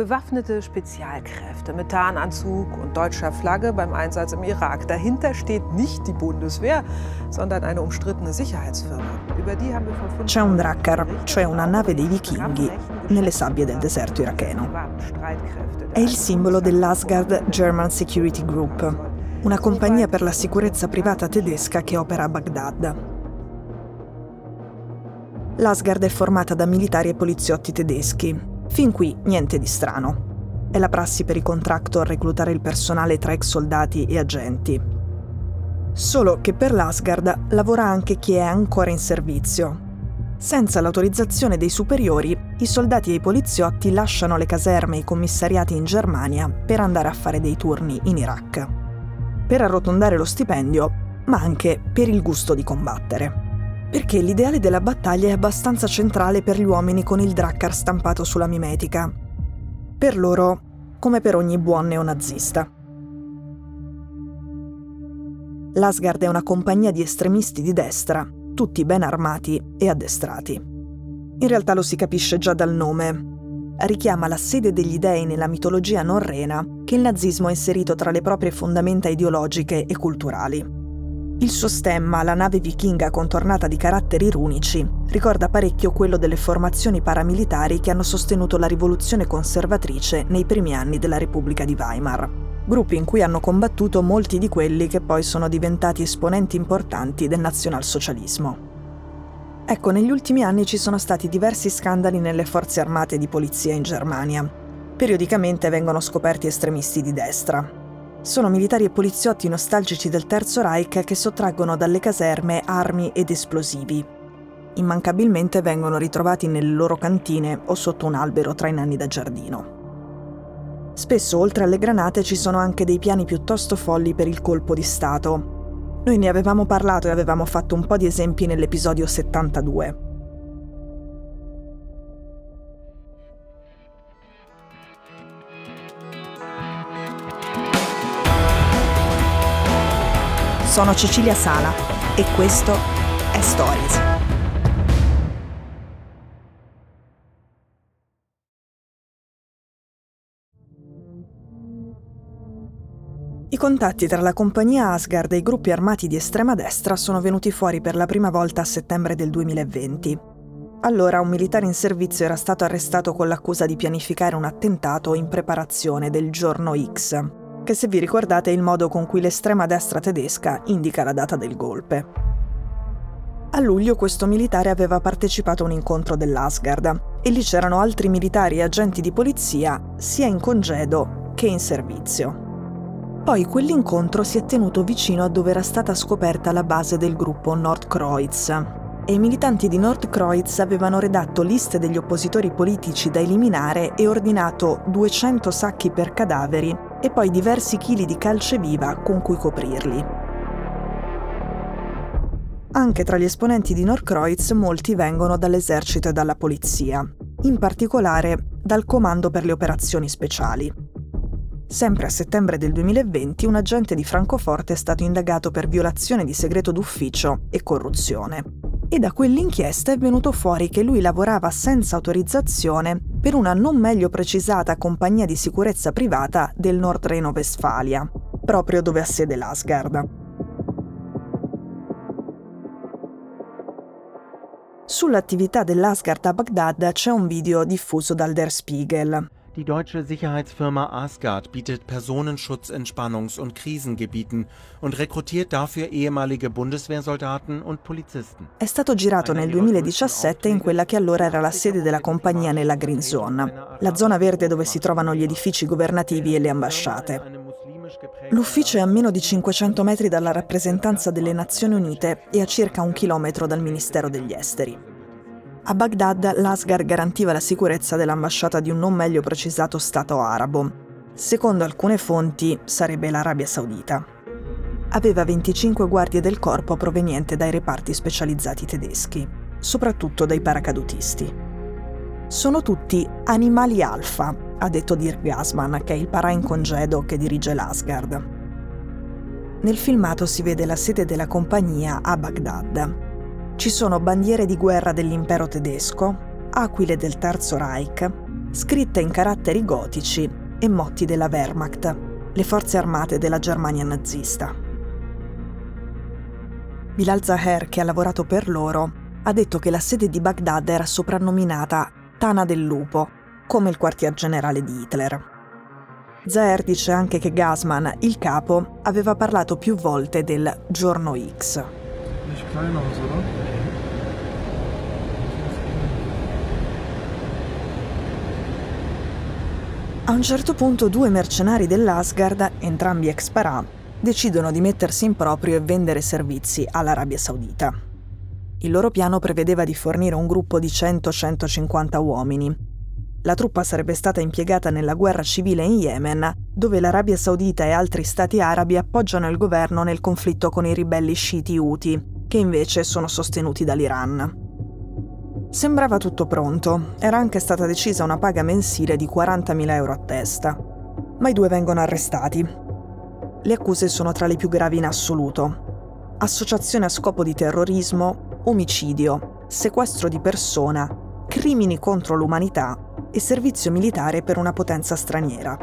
Bewaffnete Spezialkräfte mit Tarnanzug und deutscher Flagge beim Einsatz im Irak. Dahinter steht nicht die Bundeswehr, sondern eine umstrittene Sicherheitsfirma. Über die haben wir vor C'è un Drakkar, cioè una nave dei vichinghi, nelle sabbie del deserto iracheno. È il simbolo dell'Asgard German Security Group, una compagnia per la sicurezza privata tedesca che opera a Baghdad. L'Asgard è formata da militari e poliziotti tedeschi, Fin qui niente di strano. È la prassi per i contractor reclutare il personale tra ex soldati e agenti. Solo che per l'Asgard lavora anche chi è ancora in servizio. Senza l'autorizzazione dei superiori, i soldati e i poliziotti lasciano le caserme e i commissariati in Germania per andare a fare dei turni in Iraq. Per arrotondare lo stipendio, ma anche per il gusto di combattere perché l'ideale della battaglia è abbastanza centrale per gli uomini con il Drakkar stampato sulla mimetica. Per loro, come per ogni buon neonazista. L'Asgard è una compagnia di estremisti di destra, tutti ben armati e addestrati. In realtà lo si capisce già dal nome. Richiama la sede degli dei nella mitologia norrena che il nazismo ha inserito tra le proprie fondamenta ideologiche e culturali. Il suo stemma, la nave vichinga contornata di caratteri runici, ricorda parecchio quello delle formazioni paramilitari che hanno sostenuto la rivoluzione conservatrice nei primi anni della Repubblica di Weimar, gruppi in cui hanno combattuto molti di quelli che poi sono diventati esponenti importanti del nazionalsocialismo. Ecco, negli ultimi anni ci sono stati diversi scandali nelle forze armate di polizia in Germania. Periodicamente vengono scoperti estremisti di destra, sono militari e poliziotti nostalgici del Terzo Reich che sottraggono dalle caserme armi ed esplosivi. Immancabilmente vengono ritrovati nelle loro cantine o sotto un albero tra i nanni da giardino. Spesso oltre alle granate ci sono anche dei piani piuttosto folli per il colpo di Stato. Noi ne avevamo parlato e avevamo fatto un po' di esempi nell'episodio 72. Sono Cecilia Sala e questo è Stories. I contatti tra la compagnia Asgard e i gruppi armati di estrema destra sono venuti fuori per la prima volta a settembre del 2020. Allora un militare in servizio era stato arrestato con l'accusa di pianificare un attentato in preparazione del giorno X, che se vi ricordate è il modo con cui l'estrema destra tedesca indica la data del golpe. A luglio questo militare aveva partecipato a un incontro dell'Asgard e lì c'erano altri militari e agenti di polizia sia in congedo che in servizio. Poi quell'incontro si è tenuto vicino a dove era stata scoperta la base del gruppo Nordkreuz e i militanti di Nordkreuz avevano redatto liste degli oppositori politici da eliminare e ordinato 200 sacchi per cadaveri e poi diversi chili di calce viva con cui coprirli. Anche tra gli esponenti di Norcreuz molti vengono dall'esercito e dalla polizia, in particolare dal Comando per le operazioni speciali. Sempre a settembre del 2020 un agente di Francoforte è stato indagato per violazione di segreto d'ufficio e corruzione. E da quell'inchiesta è venuto fuori che lui lavorava senza autorizzazione per una non meglio precisata compagnia di sicurezza privata del Nord Reno-Vestfalia, proprio dove ha sede l'Asgard. Sull'attività dell'Asgard a Baghdad c'è un video diffuso dal Der Spiegel. Die deutsche Sicherheitsfirma Asgard bietet Personenschutz in Spannungs- und Krisengebieten und rekrutiert dafür ehemalige Bundeswehrsoldaten und Polizisten. È stato girato nel 2017 in quella che allora era la sede della compagnia nella Green Zone, la zona verde dove si trovano gli edifici governativi e le ambasciate. L'ufficio è a meno di 500 metri dalla rappresentanza delle Nazioni Unite e a circa un chilometro dal Ministero degli Esteri. A Baghdad l'Asgar garantiva la sicurezza dell'ambasciata di un non meglio precisato Stato arabo. Secondo alcune fonti sarebbe l'Arabia Saudita. Aveva 25 guardie del corpo provenienti dai reparti specializzati tedeschi, soprattutto dai paracadutisti. Sono tutti animali alfa, ha detto Dirk Gasman, che è il para in congedo che dirige l'Asgard. Nel filmato si vede la sede della compagnia a Baghdad, ci sono bandiere di guerra dell'impero tedesco, aquile del Terzo Reich scritte in caratteri gotici e motti della Wehrmacht, le forze armate della Germania nazista. Bilal Zaher, che ha lavorato per loro, ha detto che la sede di Baghdad era soprannominata Tana del Lupo, come il quartier generale di Hitler. Zaher dice anche che Gasman, il capo, aveva parlato più volte del giorno X. A un certo punto due mercenari dell'Asgard, entrambi ex parà, decidono di mettersi in proprio e vendere servizi all'Arabia Saudita. Il loro piano prevedeva di fornire un gruppo di 100-150 uomini, la truppa sarebbe stata impiegata nella guerra civile in Yemen, dove l'Arabia Saudita e altri stati arabi appoggiano il governo nel conflitto con i ribelli sciiti Houthi, che invece sono sostenuti dall'Iran. Sembrava tutto pronto, era anche stata decisa una paga mensile di 40.000 euro a testa. Ma i due vengono arrestati. Le accuse sono tra le più gravi in assoluto. Associazione a scopo di terrorismo, omicidio, sequestro di persona, crimini contro l'umanità e servizio militare per una potenza straniera.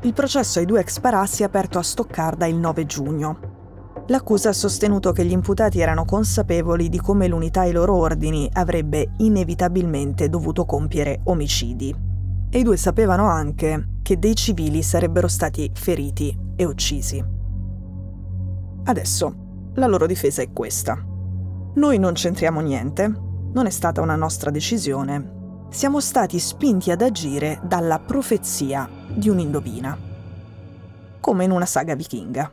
Il processo ai due ex parà si è aperto a Stoccarda il 9 giugno. L'accusa ha sostenuto che gli imputati erano consapevoli di come l'unità ai loro ordini avrebbe inevitabilmente dovuto compiere omicidi. E i due sapevano anche che dei civili sarebbero stati feriti e uccisi. Adesso, la loro difesa è questa. Noi non c'entriamo niente, non è stata una nostra decisione, siamo stati spinti ad agire dalla profezia di un'indovina, come in una saga vichinga.